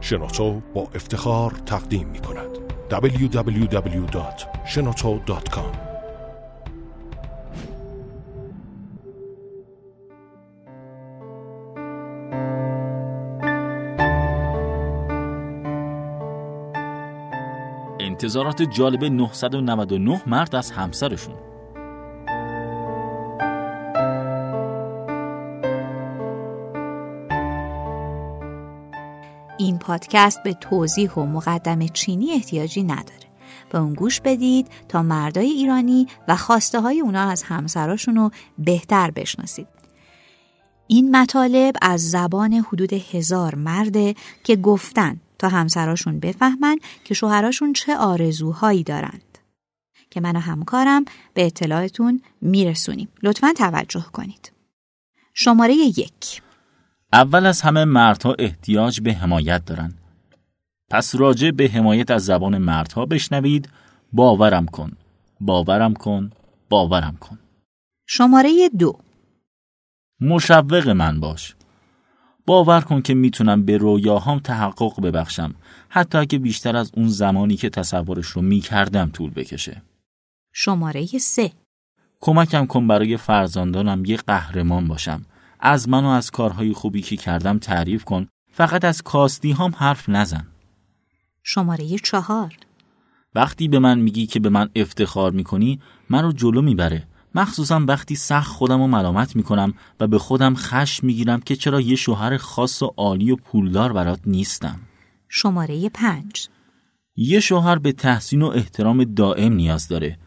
شنوتو با افتخار تقدیم می کند. www.shenoto.com انتظارات جالب 999 مرد از همسرشون. این پادکست به توضیح و مقدم چینی احتیاجی نداره. به اون گوش بدید تا مردای ایرانی و خواسته های اونا از همسراشون رو بهتر بشناسید. این مطالب از زبان حدود هزار مرده که گفتن تا همسراشون بفهمن که شوهراشون چه آرزوهایی دارند. که من و همکارم به اطلاعتون میرسونیم. لطفا توجه کنید. شماره یک. اول از همه مردها احتیاج به حمایت دارن پس راجع به حمایت از زبان مردها بشنوید. باورم کن. باورم کن. باورم کن. شماره دو. مشوق من باش. باور کن که می‌تونم به رویاهام تحقق ببخشم. حتی اگه بیشتر از اون زمانی که تصورش رو می‌کردم طول بکشه. شماره سه. کمکم کن برای فرزندانم یه قهرمان باشم. از من و از کارهای خوبی که کردم تعریف کن. فقط از کاستی هم حرف نزن. شماره چهار. وقتی به من میگی که به من افتخار می‌کنی من رو جلو می‌بره. مخصوصا وقتی سخت خودم رو ملامت می‌کنم و به خودم خش می‌گیرم که چرا یه شوهر خاص و عالی و پولدار برات نیستم. شماره پنج. یه شوهر به تحسین و احترام دائم نیاز داره.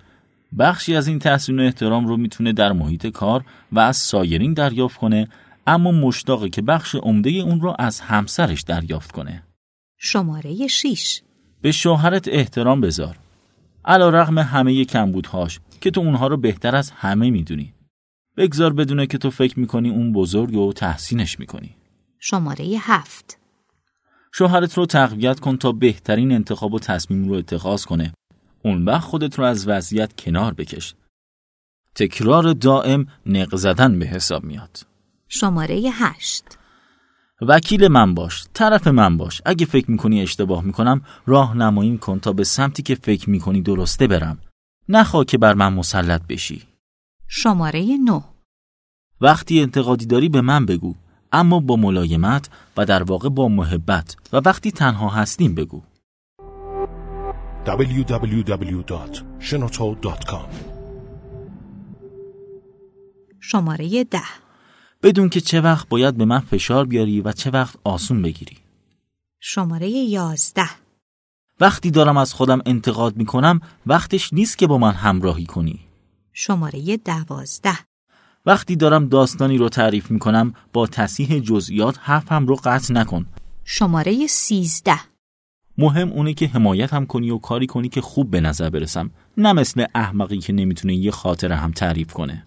بخشی از این تحسین و احترام رو می‌تونه در محیط کار و از سایرین دریافت کنه اما مشتاقه که بخش عمده اون رو از همسرش دریافت کنه. شماره 6 به شوهرت احترام بذار. علا رغم همه کمبودهاش که تو اونها رو بهتر از همه می‌دونی. بگذار بدونه که تو فکر می‌کنی اون بزرگ و تحسینش می‌کنی. شماره هفت. شوهرت رو تقویت کن تا بهترین انتخاب و تصمیم رو اتخاذ کنه. اون وقت خودت رو از وضعیت کنار بکش. تکرار دائم نق زدن به حساب میاد. شماره هشت. وکیل من باش طرف من باش. اگه فکر می‌کنی اشتباه می‌کنم راه نماییم کن تا به سمتی که فکر می‌کنی درسته برم. نخوا که بر من مسلط بشی. شماره نه. وقتی انتقادی داری به من بگو اما با ملایمت و در واقع با محبت و وقتی تنها هستیم بگو. www.shenoto.com شماره ده. بدون که چه وقت باید به من فشار بیاری و چه وقت آسون بگیری. شماره یازده. وقتی دارم از خودم انتقاد می‌کنم وقتش نیست که با من همراهی کنی. شماره دوازده. وقتی دارم داستانی رو تعریف می‌کنم با تصیح جزئیات حرفم رو قطع نکن. شماره سیزده. مهم اونه که حمایت هم کنی و کاری کنی که خوب به نظر برسم نه مثل احمقی که نمی‌تونه یه خاطره هم تعریف کنه.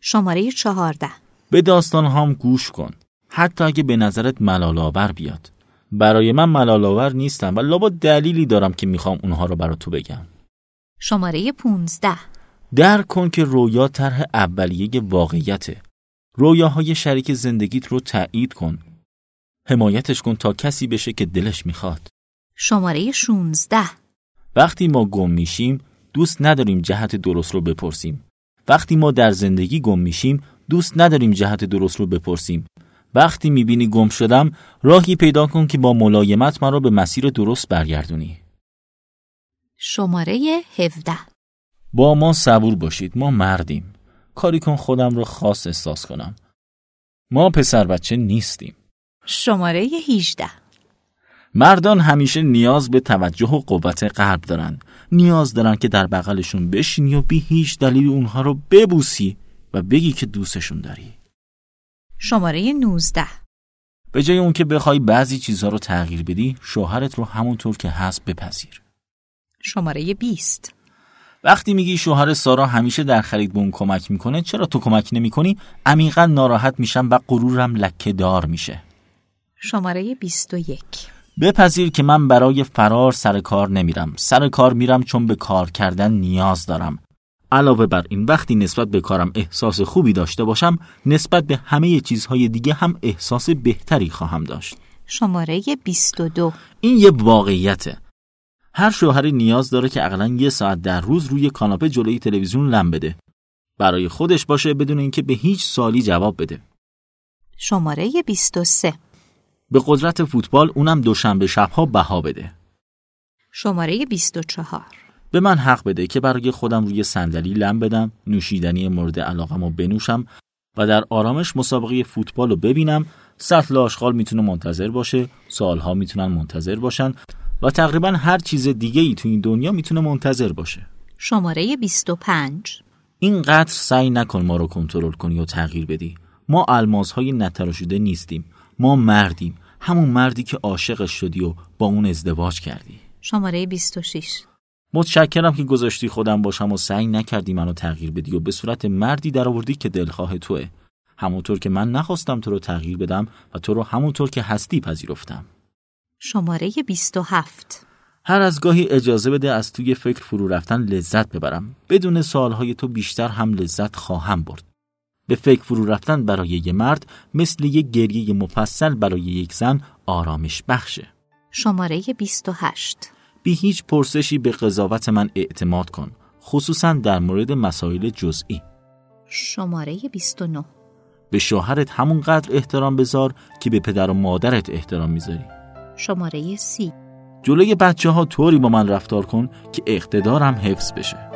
شماره چهارده. به داستان هم گوش کن. حتی اگه به نظرت ملالآور بیاد. برای من ملالآور نیستم و لابا دلیلی دارم که می‌خوام اونها رو برا تو بگم. شماره پونزده. درک کن که رویا طرح اولیه واقعیته. رویاهای شریک زندگیت رو تایید کن. حمایتش کن تا کسی بشه که دلش می‌خواد. شماره شونزده وقتی ما گم میشیم دوست نداریم جهت درست رو بپرسیم. وقتی ما در زندگی گم میشیم دوست نداریم جهت درست رو بپرسیم. وقتی می‌بینی گم شدم راهی پیدا کن که با ملایمت من رو به مسیر درست برگردونی. شماره هفده. با ما صبور باشید ما مردیم. کاری کن خودم رو خاص احساس کنم. ما پسر بچه نیستیم. شماره هیجده مردان همیشه نیاز به توجه و قوت قلب دارن نیاز دارن که در بغلشون بشینی و بی هیچ دلیل اونها رو ببوسی و بگی که دوستشون داری. شماره نوزده. به جای اون که بخوای بعضی چیزها رو تغییر بدی شوهرت رو همونطور که هست بپذیر. شماره بیست. وقتی میگی شوهر سارا همیشه در خرید به اون کمک می‌کنه چرا تو کمک نمی‌کنی؟ عمیقا ناراحت میشم و غرورم لکه دار میشه. شماره بیست و یک. بپذیر که من برای فرار سر کار نمیرم. سر کار میرم چون به کار کردن نیاز دارم. علاوه بر این وقتی نسبت به کارم احساس خوبی داشته باشم نسبت به همه چیزهای دیگه هم احساس بهتری خواهم داشت. شماره 22 این یه واقعیته. هر شوهری نیاز داره که اقلا یه ساعت در روز روی کاناپه جلوی تلویزیون لم بده. برای خودش باشه بدون اینکه به هیچ سالی جواب بده. شماره 23 به قدرت فوتبال اونم دوشنبه شبها بها بده. شماره 24 به من حق بده که برای خودم روی صندلی لم بدم نوشیدنی مورد علاقم رو بنوشم و در آرامش مسابقه فوتبال رو ببینم. سطل آشغال می‌تونه منتظر باشه سالها می‌تونن منتظر باشن و تقریبا هر چیز دیگه ای تو این دنیا می‌تونه منتظر باشه. شماره 25 اینقدر سعی نکن ما رو کنترل کنی و تغییر بدی. ما المازهای نتراشیده نیستیم. ما مردیم. همون مردی که عاشقش شدی و با اون ازدواج کردی. شماره 26 متشکرم که گذاشتی خودم باشم و سعی نکردی منو تغییر بدی و به صورت مردی در آوردی که دلخواه توه. همونطور که من نخواستم تو رو تغییر بدم و تو رو همونطور که هستی پذیرفتم. شماره 27 هر از گاهی اجازه بده از توی فکر فرو رفتن لذت ببرم. بدون سالهای تو بیشتر هم لذت خواهم برد. به فکر فرو رفتن برای یه مرد مثل یک گریه مفصل برای یک زن آرامش بخشه. شماره 28 بی هیچ پرسشی به قضاوت من اعتماد کن خصوصا در مورد مسائل جزئی. شماره 29 به شوهرت همونقدر احترام بذار که به پدر و مادرت احترام می‌ذاری. شماره 30 جلوی بچه ها طوری با من رفتار کن که اقتدارم حفظ بشه.